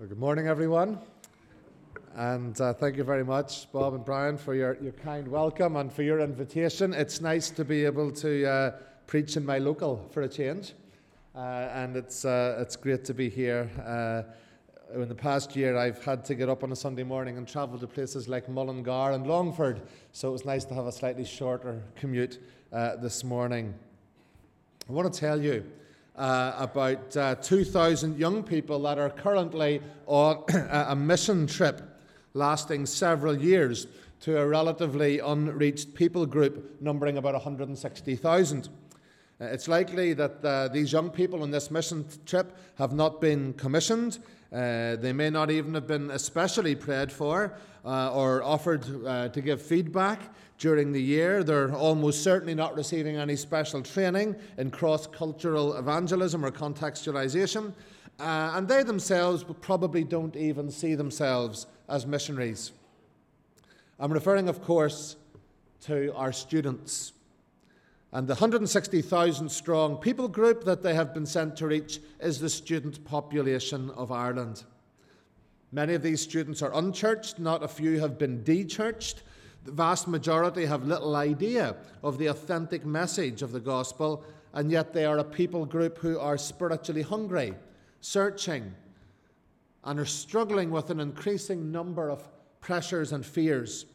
Well, good morning, everyone. And uh, thank you very much, Bob and Brian, for your, your kind welcome and for your invitation. It's nice to be able to uh, preach in my local for a change. Uh, and it's, uh, it's great to be here. Uh, in the past year, I've had to get up on a Sunday morning and travel to places like Mullingar and Longford. So it was nice to have a slightly shorter commute uh, this morning. I want to tell you uh, about uh, 2,000 young people that are currently on a mission trip lasting several years to a relatively unreached people group numbering about 160,000. Uh, it's likely that uh, these young people on this mission trip have not been commissioned. Uh, they may not even have been especially prayed for uh, or offered uh, to give feedback during the year. They're almost certainly not receiving any special training in cross cultural evangelism or contextualization. Uh, and they themselves probably don't even see themselves as missionaries. I'm referring, of course, to our students. And the 160,000 strong people group that they have been sent to reach is the student population of Ireland. Many of these students are unchurched, not a few have been dechurched. The vast majority have little idea of the authentic message of the gospel, and yet they are a people group who are spiritually hungry, searching, and are struggling with an increasing number of pressures and fears.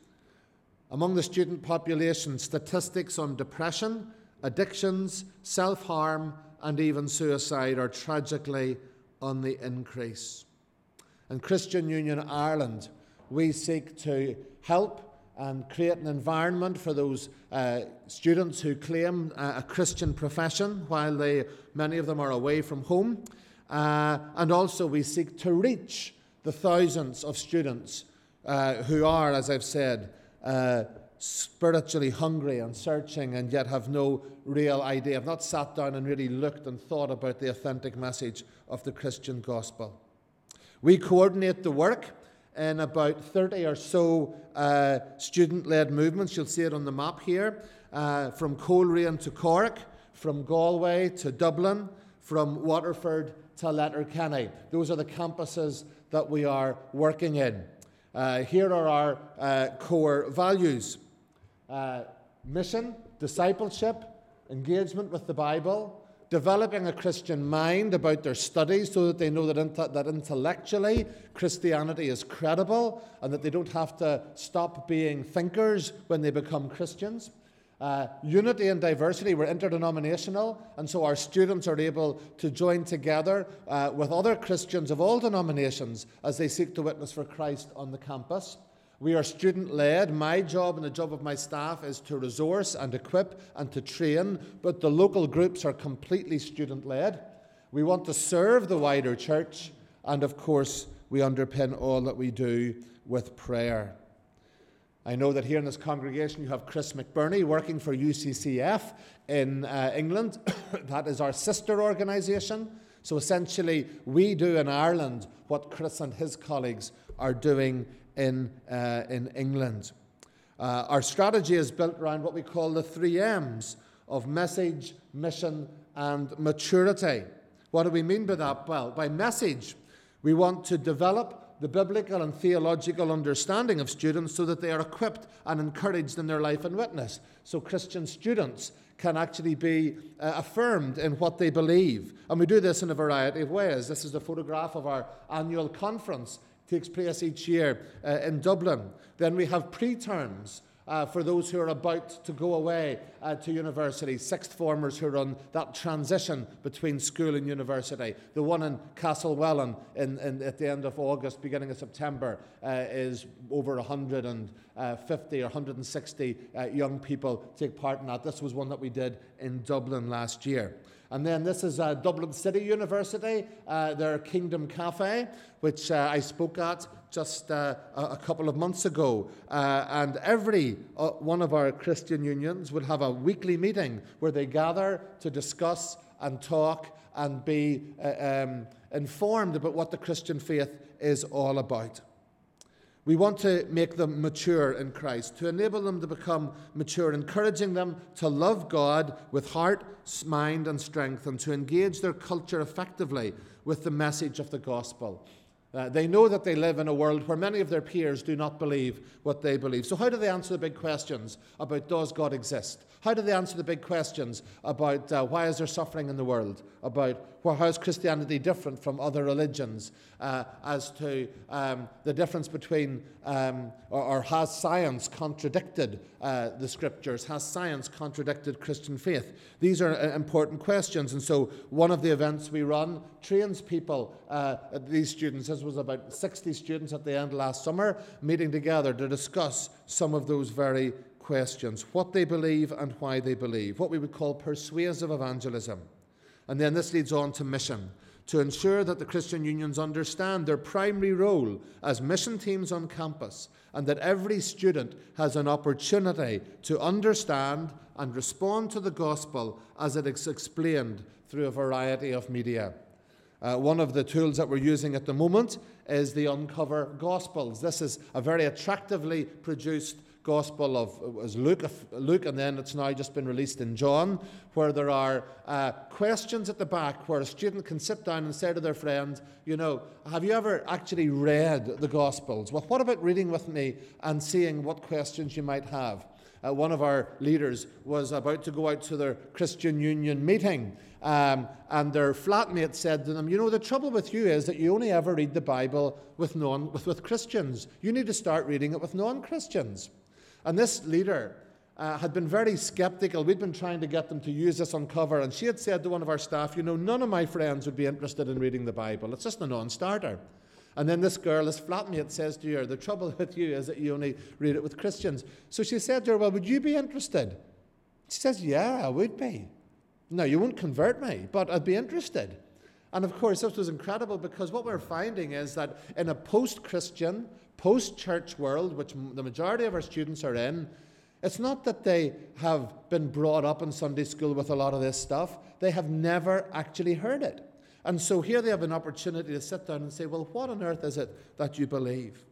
Among the student population, statistics on depression, addictions, self harm, and even suicide are tragically on the increase. In Christian Union Ireland, we seek to help and create an environment for those uh, students who claim a Christian profession while they, many of them are away from home. Uh, and also, we seek to reach the thousands of students uh, who are, as I've said, uh, spiritually hungry and searching and yet have no real idea, have not sat down and really looked and thought about the authentic message of the Christian gospel. We coordinate the work in about 30 or so uh, student led movements. You'll see it on the map here uh, from Coleraine to Cork, from Galway to Dublin, from Waterford to Letterkenny. Those are the campuses that we are working in. Uh, here are our uh, core values uh, mission, discipleship, engagement with the Bible, developing a Christian mind about their studies so that they know that, that intellectually Christianity is credible and that they don't have to stop being thinkers when they become Christians. Uh, unity and diversity, we're interdenominational, and so our students are able to join together uh, with other Christians of all denominations as they seek to witness for Christ on the campus. We are student led. My job and the job of my staff is to resource and equip and to train, but the local groups are completely student led. We want to serve the wider church, and of course, we underpin all that we do with prayer. I know that here in this congregation you have Chris McBurney working for UCCF in uh, England. that is our sister organisation. So essentially, we do in Ireland what Chris and his colleagues are doing in, uh, in England. Uh, our strategy is built around what we call the three M's of message, mission, and maturity. What do we mean by that? Well, by message, we want to develop the biblical and theological understanding of students so that they are equipped and encouraged in their life and witness. So Christian students can actually be uh, affirmed in what they believe. And we do this in a variety of ways. This is a photograph of our annual conference takes place each year uh, in Dublin. Then we have preterms uh, for those who are about to go away uh, to university, sixth formers who run that transition between school and university. The one in Castlewellan in, in, at the end of August, beginning of September, uh, is over 150 or 160 uh, young people take part in that. This was one that we did in Dublin last year. And then this is uh, Dublin City University, uh, their Kingdom Cafe, which uh, I spoke at just uh, a couple of months ago. Uh, and every uh, one of our Christian unions would have a weekly meeting where they gather to discuss and talk and be um, informed about what the Christian faith is all about. We want to make them mature in Christ, to enable them to become mature, encouraging them to love God with heart, mind, and strength, and to engage their culture effectively with the message of the gospel. Uh, they know that they live in a world where many of their peers do not believe what they believe. So, how do they answer the big questions about does God exist? How do they answer the big questions about uh, why is there suffering in the world? About well, how is Christianity different from other religions? Uh, as to um, the difference between, um, or, or, has science contradicted uh, the scriptures? Has science contradicted Christian faith? These are uh, important questions. And so, one of the events we run trains people, uh, these students, this was about 60 students at the end last summer, meeting together to discuss some of those very questions what they believe and why they believe, what we would call persuasive evangelism. And then this leads on to mission to ensure that the Christian unions understand their primary role as mission teams on campus and that every student has an opportunity to understand and respond to the gospel as it is explained through a variety of media. Uh, one of the tools that we're using at the moment is the Uncover Gospels. This is a very attractively produced Gospel of Luke, Luke, and then it's now just been released in John, where there are uh, questions at the back where a student can sit down and say to their friend, you know, have you ever actually read the Gospels? Well, what about reading with me and seeing what questions you might have? Uh, one of our leaders was about to go out to their Christian Union meeting, um, and their flatmate said to them, You know, the trouble with you is that you only ever read the Bible with, non, with, with Christians. You need to start reading it with non Christians. And this leader uh, had been very skeptical. We'd been trying to get them to use this Uncover, and she had said to one of our staff, You know, none of my friends would be interested in reading the Bible. It's just a non starter. And then this girl, this flatmate, says to her, The trouble with you is that you only read it with Christians. So she said to her, Well, would you be interested? She says, Yeah, I would be. No, you won't convert me, but I'd be interested. And of course, this was incredible because what we're finding is that in a post Christian, post church world, which the majority of our students are in, it's not that they have been brought up in Sunday school with a lot of this stuff, they have never actually heard it. And so here they have an opportunity to sit down and say, well, what on earth is it that you believe?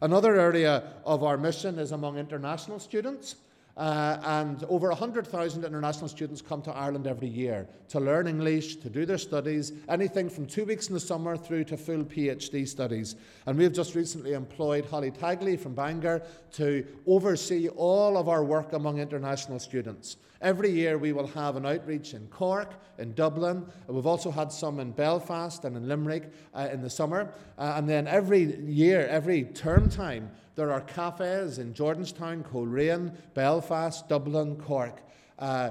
Another area of our mission is among international students. Uh, and over 100,000 international students come to Ireland every year to learn English, to do their studies, anything from two weeks in the summer through to full PhD studies. And we've just recently employed Holly Tagley from Bangor to oversee all of our work among international students. Every year we will have an outreach in Cork, in Dublin. We've also had some in Belfast and in Limerick uh, in the summer. Uh, and then every year, every term time, there are cafes in Jordanstown, Coleraine, Belfast, Dublin, Cork. Uh,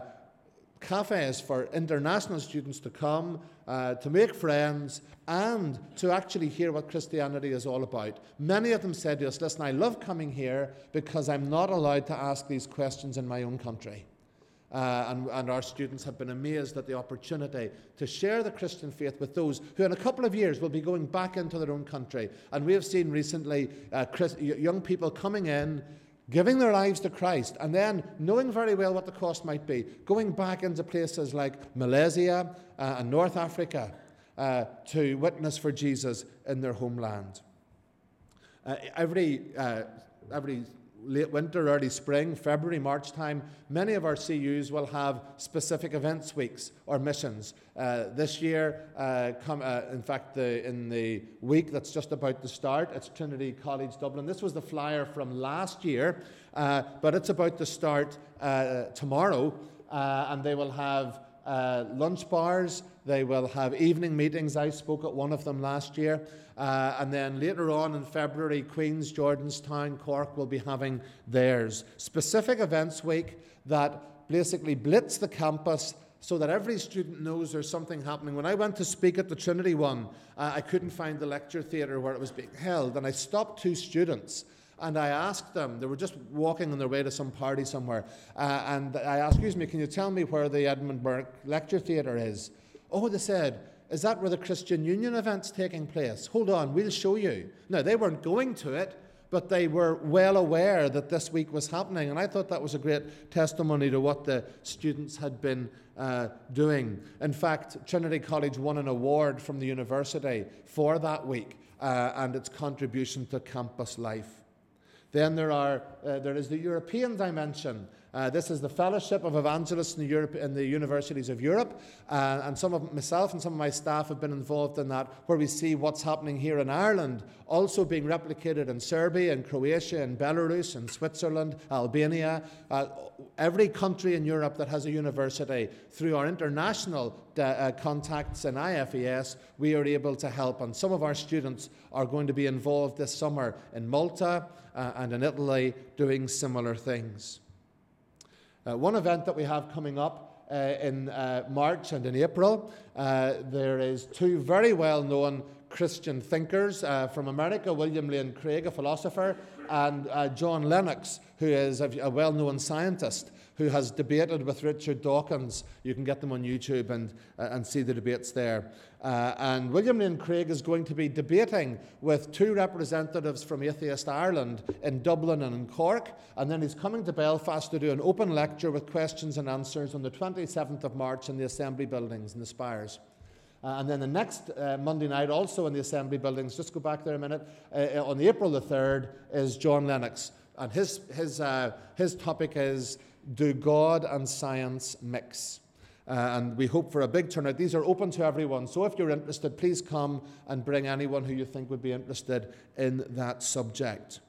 cafes for international students to come, uh, to make friends, and to actually hear what Christianity is all about. Many of them said to us, Listen, I love coming here because I'm not allowed to ask these questions in my own country. Uh, and, and, our students have been amazed at the opportunity to share the Christian faith with those who, in a couple of years, will be going back into their own country. And we have seen recently uh, young people coming in, giving their lives to Christ, and then knowing very well what the cost might be, going back into places like Malaysia uh, and North Africa uh, to witness for Jesus in their homeland. Uh, every uh, every late winter, early spring, February, March time, many of our CUs will have specific events weeks or missions. Uh, this year, uh, come, uh, in fact, the, in the week that's just about to start, it's Trinity College Dublin. This was the flyer from last year, uh, but it's about to start uh, tomorrow, uh, and they will have lunch bars. They will have evening meetings. I spoke at one of them last year. Uh, and then later on in February, Queen's, Jordanstown, Cork will be having theirs. Specific events week that basically blitz the campus so that every student knows there's something happening. When I went to speak at the Trinity one, uh, I couldn't find the lecture theatre where it was being held, and I stopped two students. And I asked them, they were just walking on their way to some party somewhere. Uh, and I asked, Excuse me, can you tell me where the Edmund Burke Lecture Theatre is? Oh, they said, is that where the Christian Union event's taking place? Hold on, we'll show you. Now, they weren't going to it, but they were well aware that this week was happening. And I thought that was a great testimony to what the students had been uh, doing. In fact, Trinity College won an award from the university for that week uh, and its contribution to campus life. Then there, are, uh, there is the European dimension. Uh, this is the Fellowship of Evangelists in Europe, in the Universities of Europe, uh, and some of myself and some of my staff have been involved in that, where we see what's happening here in Ireland, also being replicated in Serbia, and Croatia, and Belarus, and Switzerland, Albania, uh, every country in Europe that has a university. Through our international uh, contacts in IFES, we are able to help, and some of our students are going to be involved this summer in Malta uh, and in Italy doing similar things. Uh, one event that we have coming up uh, in uh, March and in April, uh, there is two very well known Christian thinkers uh, from America, William Lane Craig, a philosopher, and uh, John Lennox, who is a, a well known scientist who has debated with Richard Dawkins. You can get them on YouTube and, uh, and see the debates there. Uh, and William Lane Craig is going to be debating with two representatives from Atheist Ireland in Dublin and in Cork. And then he's coming to Belfast to do an open lecture with questions and answers on the 27th of March in the Assembly buildings in the Spires. Uh, and then the next uh, Monday night, also in the Assembly buildings, just go back there a minute, uh, uh on the April the 3rd, is John Lennox. And his, his, uh, his topic is do God and science mix? Uh, and we hope for a big turnout. These are open to everyone. So if you're interested, please come and bring anyone who you think would be interested in that subject.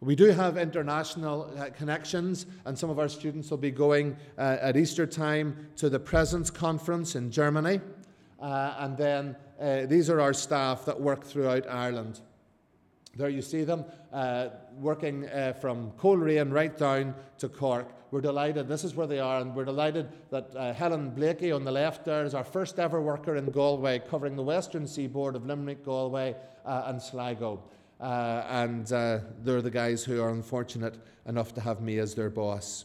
We do have international uh, connections, and some of our students will be going uh, at Easter time to the Presence Conference in Germany. Uh, and then uh, these are our staff that work throughout Ireland. There you see them uh, working uh, from Coleraine right down to Cork. We're delighted. This is where they are, and we're delighted that uh, Helen Blakey on the left there is our first ever worker in Galway, covering the western seaboard of Limerick, Galway, uh, and Sligo. Uh, and uh, they're the guys who are unfortunate enough to have me as their boss.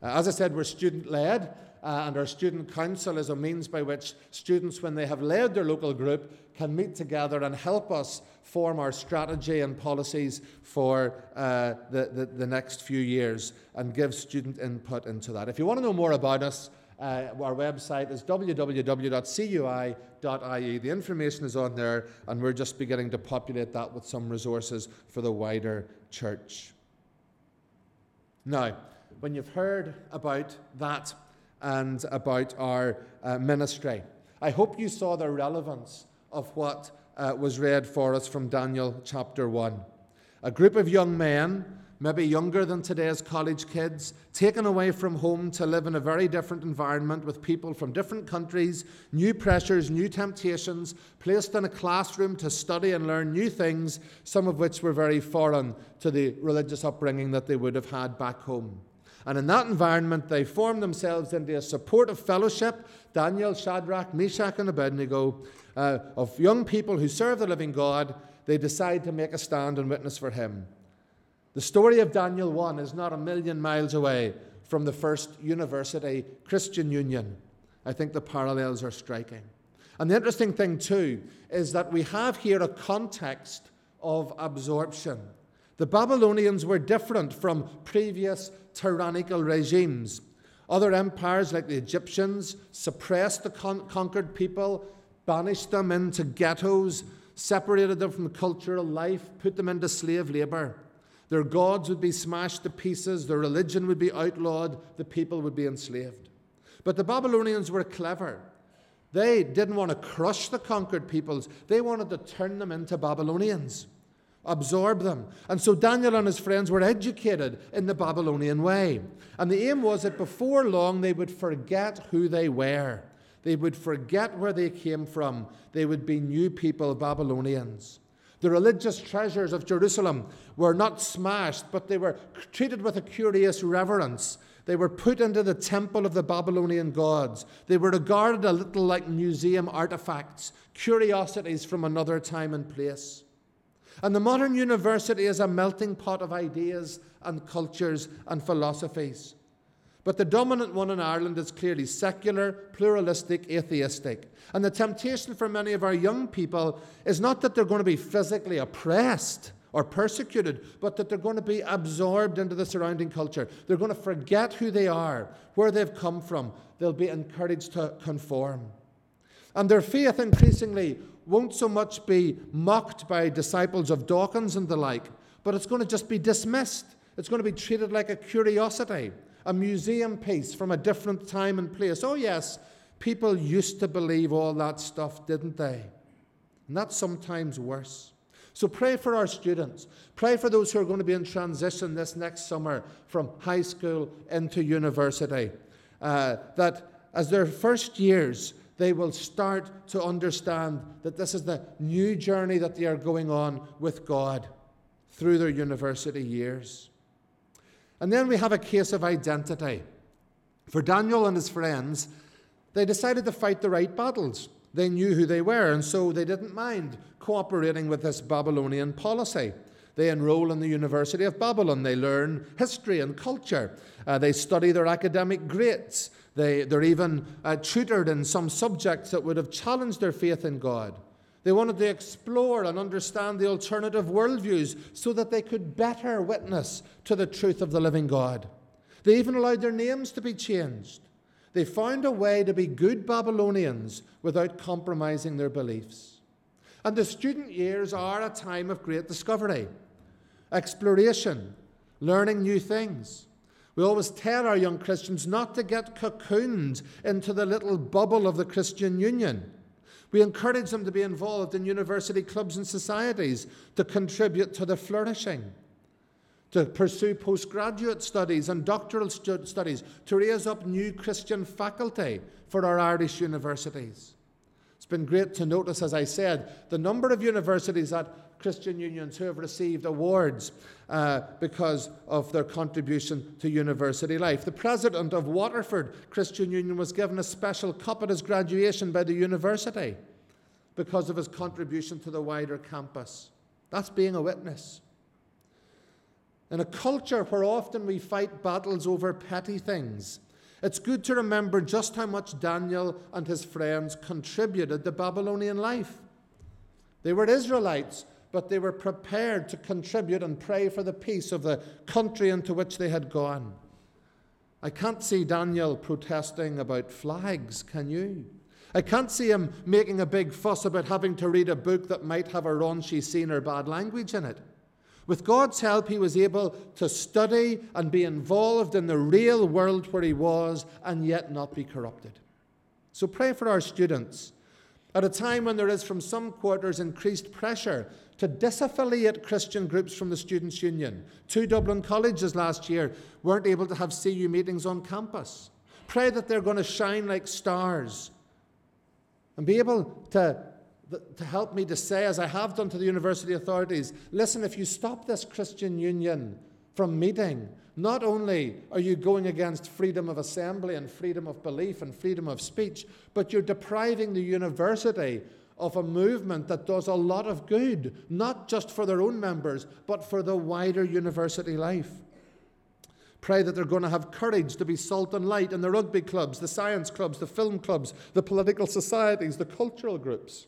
as I said, we're student led. Uh, and our student council is a means by which students, when they have led their local group, can meet together and help us form our strategy and policies for uh, the, the, the, next few years and give student input into that. If you want to know more about us, uh, our website is www.cui.ie. The information is on there, and we're just beginning to populate that with some resources for the wider church. Now, when you've heard about that, and about our uh, ministry. I hope you saw the relevance of what uh, was read for us from Daniel chapter 1. A group of young men, maybe younger than today's college kids, taken away from home to live in a very different environment with people from different countries, new pressures, new temptations, placed in a classroom to study and learn new things, some of which were very foreign to the religious upbringing that they would have had back home. And in that environment, they form themselves into a supportive fellowship Daniel, Shadrach, Meshach, and Abednego uh, of young people who serve the living God. They decide to make a stand and witness for him. The story of Daniel 1 is not a million miles away from the first university Christian union. I think the parallels are striking. And the interesting thing, too, is that we have here a context of absorption. The Babylonians were different from previous tyrannical regimes. Other empires, like the Egyptians, suppressed the con- conquered people, banished them into ghettos, separated them from cultural life, put them into slave labor. Their gods would be smashed to pieces, their religion would be outlawed, the people would be enslaved. But the Babylonians were clever. They didn't want to crush the conquered peoples, they wanted to turn them into Babylonians absorb them. And so Daniel and his friends were educated in the Babylonian way. And the aim was that before long they would forget who they were. They would forget where they came from. They would be new people, Babylonians. The religious treasures of Jerusalem were not smashed, but they were treated with a curious reverence. They were put into the temple of the Babylonian gods. They were regarded a little like museum artifacts, curiosities from another time and place. And the modern university is a melting pot of ideas and cultures and philosophies. But the dominant one in Ireland is clearly secular, pluralistic, atheistic. And the temptation for many of our young people is not that they're going to be physically oppressed or persecuted, but that they're going to be absorbed into the surrounding culture. They're going to forget who they are, where they've come from. They'll be encouraged to conform. And their faith increasingly won't so much be mocked by disciples of Dawkins and the like, but it's going to just be dismissed. It's going to be treated like a curiosity. a museum piece from a different time and place. Oh, yes, people used to believe all that stuff, didn't they? And that's sometimes worse. So pray for our students. Pray for those who are going to be in transition this next summer from high school into university. Uh, that as their first years, they will start to understand that this is the new journey that they are going on with God through their university years. And then we have a case of identity. For Daniel and his friends, they decided to fight the right battles. They knew who they were, and so they didn't mind cooperating with this Babylonian policy. They enroll in the University of Babylon. They learn history and culture. Uh, they study their academic grades. They, they're even uh, tutored in some subjects that would have challenged their faith in God. They wanted to explore and understand the alternative worldviews so that they could better witness to the truth of the living God. They even allowed their names to be changed. They found a way to be good Babylonians without compromising their beliefs. And the student years are a time of great discovery, exploration, learning new things. We always tell our young Christians not to get cocooned into the little bubble of the Christian Union. We encourage them to be involved in university clubs and societies to contribute to the flourishing, to pursue postgraduate studies and doctoral studies, to raise up new Christian faculty for our Irish universities. It's been great to notice, as I said, the number of universities that Christian unions who have received awards uh, because of their contribution to university life. The president of Waterford Christian Union was given a special cup at his graduation by the university because of his contribution to the wider campus. That's being a witness. In a culture where often we fight battles over petty things, it's good to remember just how much Daniel and his friends contributed to Babylonian life. They were Israelites but they were prepared to contribute and pray for the peace of the country into which they had gone. I can't see Daniel protesting about flags, can you? I can't see him making a big fuss about having to read a book that might have a raunchy scene or bad language in it. With God's help, he was able to study and be involved in the real world where he was and yet not be corrupted. So pray for our students at a time when there is from some quarters increased pressure to disaffiliate Christian groups from the Students' Union. Two Dublin colleges last year weren't able to have CU meetings on campus. Pray that they're going to shine like stars and be able to, to help me to say, as I have done to the university authorities, listen, if you stop this Christian Union from meeting, not only are you going against freedom of assembly and freedom of belief and freedom of speech, but you're depriving the university of a movement that does a lot of good, not just for their own members, but for the wider university life. Pray that they're going to have courage to be salt and light in the rugby clubs, the science clubs, the film clubs, the political societies, the cultural groups.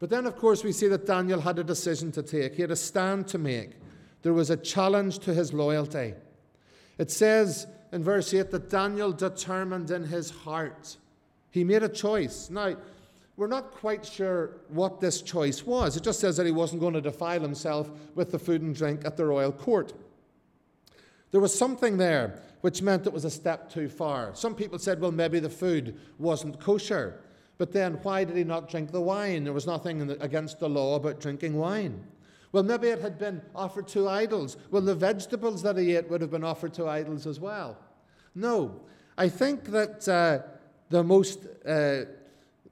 But then, of course, we see that Daniel had a decision to take. He had a stand to make. There was a challenge to his loyalty. It says in verse 8 that Daniel determined in his heart. He made a choice. Now, we're not quite sure what this choice was. It just says that he wasn't going to defile himself with the food and drink at the royal court. There was something there which meant it was a step too far. Some people said, well, maybe the food wasn't kosher. But then why did he not drink the wine? There was nothing against the law about drinking wine. Well, maybe it had been offered to idols. Well, the vegetables that he ate would have been offered to idols as well. No, I think that uh, the most uh,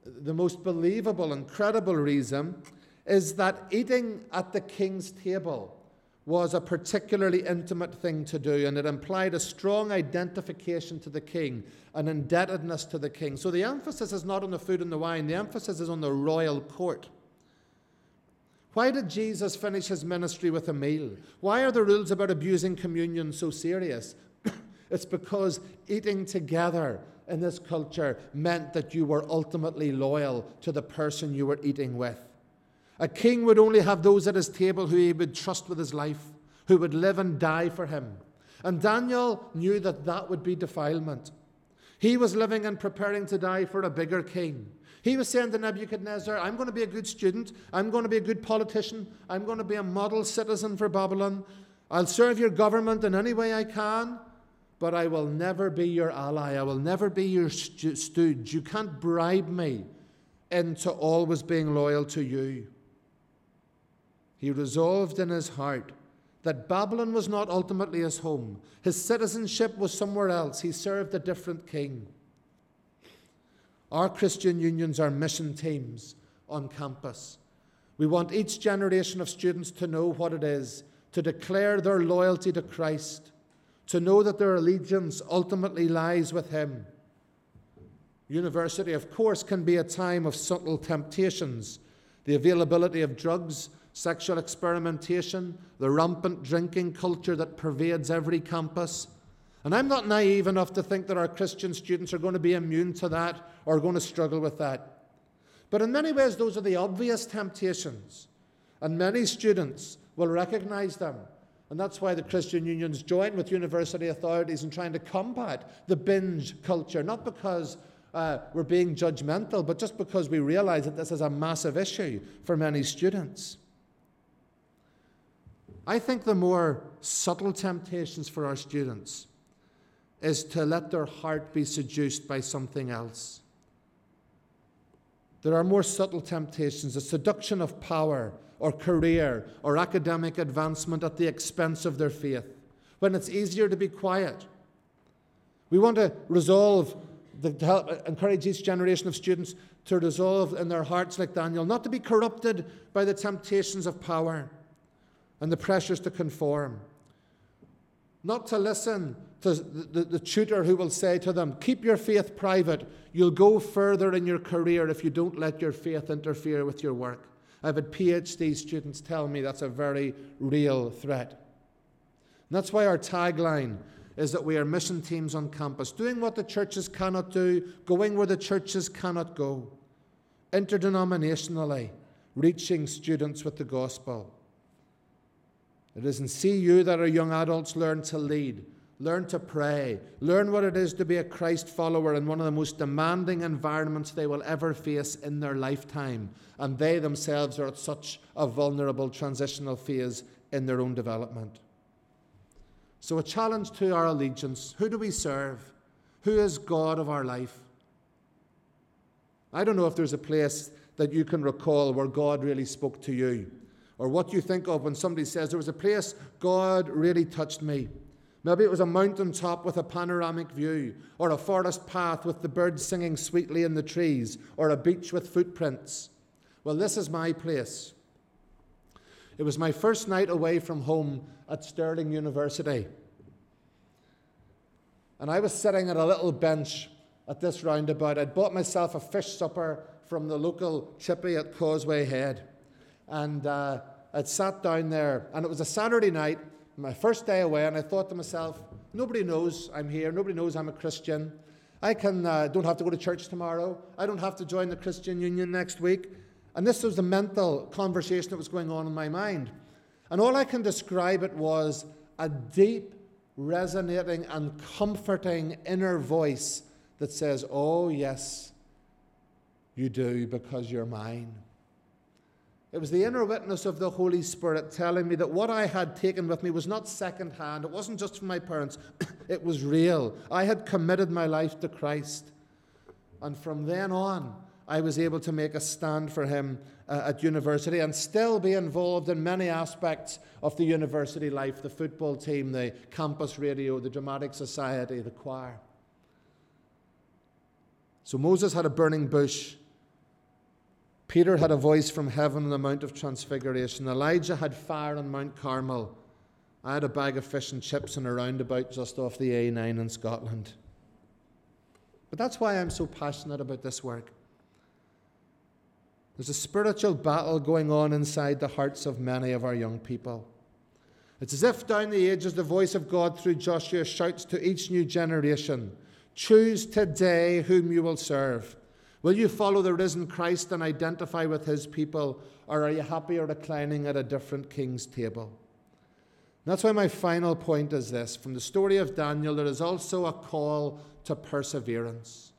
the most believable and credible reason is that eating at the king's table was a particularly intimate thing to do, and it implied a strong identification to the king, an indebtedness to the king. So the emphasis is not on the food and the wine, the emphasis is on the royal court. Why did Jesus finish his ministry with a meal? Why are the rules about abusing communion so serious? it's because eating together in this culture meant that you were ultimately loyal to the person you were eating with. A king would only have those at his table who he would trust with his life, who would live and die for him. And Daniel knew that that would be defilement. He was living and preparing to die for a bigger king. He was saying to Nebuchadnezzar, I'm going to be a good student. I'm going to be a good politician. I'm going to be a model citizen for Babylon. I'll serve your government in any way I can, but I will never be your ally. I will never be your stooge. You can't bribe me into always being loyal to you. He resolved in his heart that Babylon was not ultimately his home. His citizenship was somewhere else. He served a different king. Our Christian unions are mission teams on campus. We want each generation of students to know what it is to declare their loyalty to Christ, to know that their allegiance ultimately lies with Him. University, of course, can be a time of subtle temptations. The availability of drugs, sexual experimentation, the rampant drinking culture that pervades every campus. And I'm not naive enough to think that our Christian students are going to be immune to that or going to struggle with that. But in many ways, those are the obvious temptations. And many students will recognize them. And that's why the Christian unions join with university authorities in trying to combat the binge culture, not because uh, we're being judgmental, but just because we realize that this is a massive issue for many students. I think the more subtle temptations for our students is to let their heart be seduced by something else. There are more subtle temptations, the seduction of power or career or academic advancement at the expense of their faith, when it's easier to be quiet. We want to resolve, the, to help encourage each generation of students to resolve in their hearts, like Daniel, not to be corrupted by the temptations of power and the pressures to conform. Not to listen to the, the, the, tutor who will say to them, Keep your faith private. You'll go further in your career if you don't let your faith interfere with your work. I've had PhD students tell me that's a very real threat. And that's why our tagline is that we are mission teams on campus, doing what the churches cannot do, going where the churches cannot go, interdenominationally, reaching students with the gospel. It is in CU that our young adults learn to lead, learn to pray, learn what it is to be a Christ follower in one of the most demanding environments they will ever face in their lifetime. And they themselves are at such a vulnerable transitional phase in their own development. So, a challenge to our allegiance who do we serve? Who is God of our life? I don't know if there's a place that you can recall where God really spoke to you or what you think of when somebody says, There was a place God really touched me. Maybe it was a mountain top with a panoramic view, or a forest path with the birds singing sweetly in the trees, or a beach with footprints. Well, this is my place. It was my first night away from home at Stirling University. And I was sitting at a little bench at this roundabout. I'd bought myself a fish supper from the local chippy at Causeway Head. And uh, I'd sat down there, and it was a Saturday night, my first day away, and I thought to myself, nobody knows I'm here, nobody knows I'm a Christian. I can, uh, don't have to go to church tomorrow. I don't have to join the Christian Union next week. And this was the mental conversation that was going on in my mind. And all I can describe it was a deep, resonating, and comforting inner voice that says, Oh, yes, you do because you're mine. It was the inner witness of the Holy Spirit telling me that what I had taken with me was not secondhand. It wasn't just from my parents, it was real. I had committed my life to Christ. And from then on, I was able to make a stand for Him uh, at university and still be involved in many aspects of the university life the football team, the campus radio, the dramatic society, the choir. So Moses had a burning bush Peter had a voice from heaven on the Mount of Transfiguration. Elijah had fire on Mount Carmel. I had a bag of fish and chips in a roundabout just off the A9 in Scotland. But that's why I'm so passionate about this work. There's a spiritual battle going on inside the hearts of many of our young people. It's as if down the ages the voice of God through Joshua shouts to each new generation Choose today whom you will serve. Will you follow the risen Christ and identify with his people, or are you happy or reclining at a different king's table? That's why my final point is this from the story of Daniel, there is also a call to perseverance.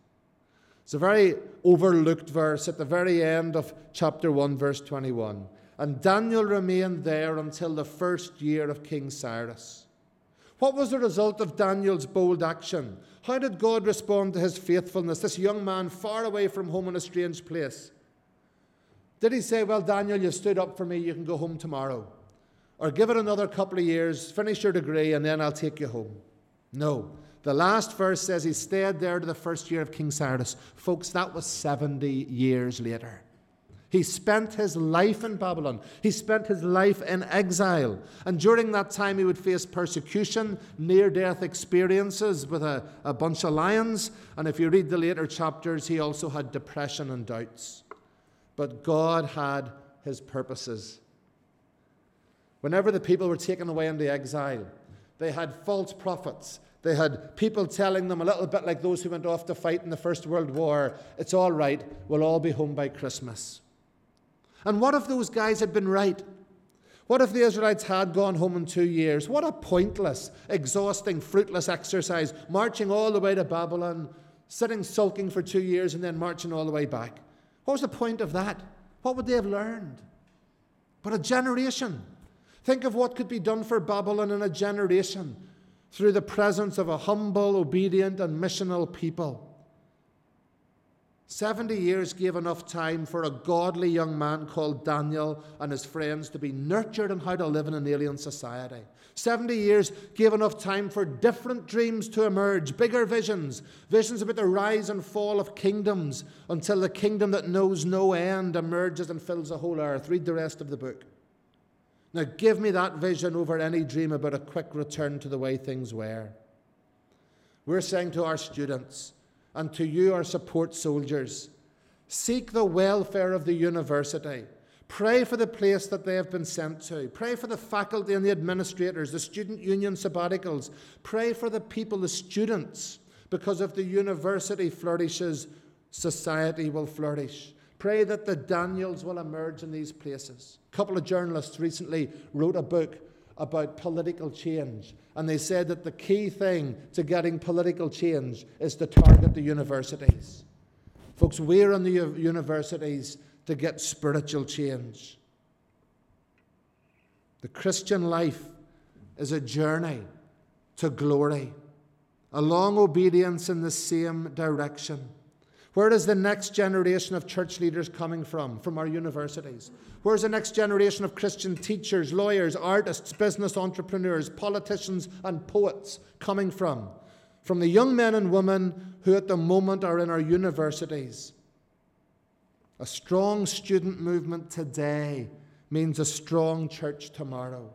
It's a very overlooked verse at the very end of chapter 1, verse 21. And Daniel remained there until the first year of King Cyrus. What was the result of Daniel's bold action? How did God respond to his faithfulness, this young man far away from home in a strange place? Did he say, Well, Daniel, you stood up for me, you can go home tomorrow? Or give it another couple of years, finish your degree, and then I'll take you home? No. The last verse says he stayed there to the first year of King Cyrus. Folks, that was 70 years later. He spent his life in Babylon. He spent his life in exile. And during that time, he would face persecution, near death experiences with a, a bunch of lions. And if you read the later chapters, he also had depression and doubts. But God had his purposes. Whenever the people were taken away into exile, they had false prophets. They had people telling them, a little bit like those who went off to fight in the First World War, it's all right, we'll all be home by Christmas. And what if those guys had been right? What if the Israelites had gone home in two years? What a pointless, exhausting, fruitless exercise, marching all the way to Babylon, sitting sulking for two years, and then marching all the way back. What was the point of that? What would they have learned? But a generation. Think of what could be done for Babylon in a generation through the presence of a humble, obedient, and missional people. 70 years gave enough time for a godly young man called Daniel and his friends to be nurtured in how to live in an alien society. 70 years gave enough time for different dreams to emerge, bigger visions, visions about the rise and fall of kingdoms until the kingdom that knows no end emerges and fills the whole earth. Read the rest of the book. Now, give me that vision over any dream about a quick return to the way things were. We're saying to our students, and to you, our support soldiers. Seek the welfare of the university. Pray for the place that they have been sent to. Pray for the faculty and the administrators, the student union sabbaticals. Pray for the people, the students, because if the university flourishes, society will flourish. Pray that the Daniels will emerge in these places. A couple of journalists recently wrote a book about political change. And they said that the key thing to getting political change is to target the universities. Folks, we're in the universities to get spiritual change. The Christian life is a journey to glory, a long obedience in the same direction. Where is the next generation of church leaders coming from? From our universities. Where's the next generation of Christian teachers, lawyers, artists, business entrepreneurs, politicians, and poets coming from? From the young men and women who at the moment are in our universities. A strong student movement today means a strong church tomorrow.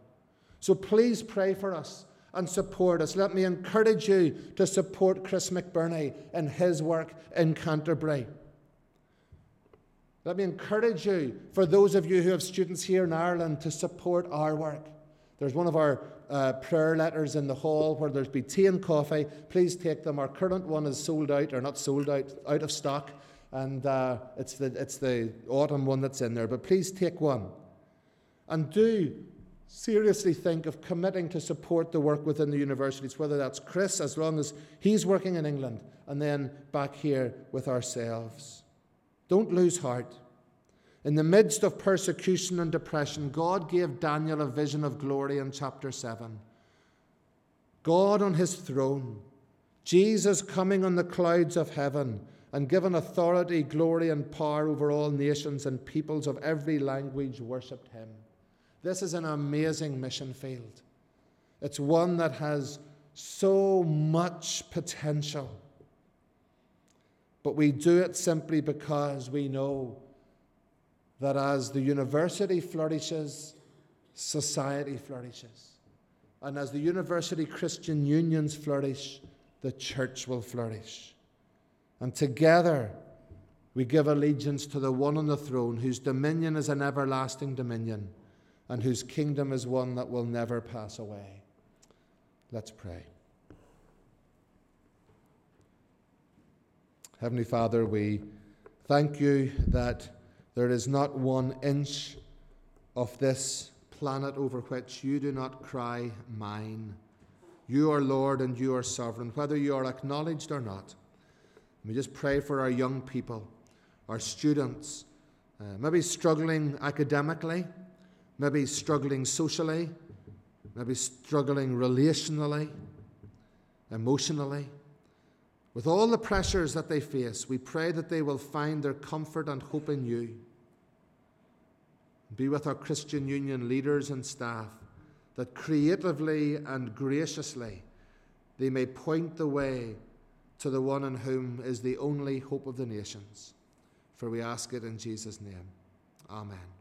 So please pray for us and support us. Let me encourage you to support Chris McBurney in his work in Canterbury. Let me encourage you, for those of you who have students here in Ireland, to support our work. There's one of our uh, prayer letters in the hall where there's be tea and coffee. Please take them. Our current one is sold out, or not sold out, out of stock, and uh, it's, the, it's the autumn one that's in there. But please take one. And do seriously think of committing to support the work within the universities, whether that's Chris, as long as he's working in England, and then back here with ourselves. Don't lose heart. In the midst of persecution and depression, God gave Daniel a vision of glory in chapter 7. God on his throne, Jesus coming on the clouds of heaven, and given authority, glory, and power over all nations and peoples of every language worshipped him. This is an amazing mission field. It's one that has so much potential. But we do it simply because we know that as the university flourishes, society flourishes. And as the university Christian unions flourish, the church will flourish. And together, we give allegiance to the one on the throne, whose dominion is an everlasting dominion and whose kingdom is one that will never pass away. Let's pray. Heavenly Father, we thank you that there is not one inch of this planet over which you do not cry, Mine. You are Lord and you are sovereign, whether you are acknowledged or not. We just pray for our young people, our students, uh, maybe struggling academically maybe struggling socially, maybe struggling relationally, emotionally. With all the pressures that they face, we pray that they will find their comfort and hope in you. Be with our Christian Union leaders and staff that creatively and graciously they may point the way to the one in whom is the only hope of the nations. For we ask it in Jesus' name. Amen.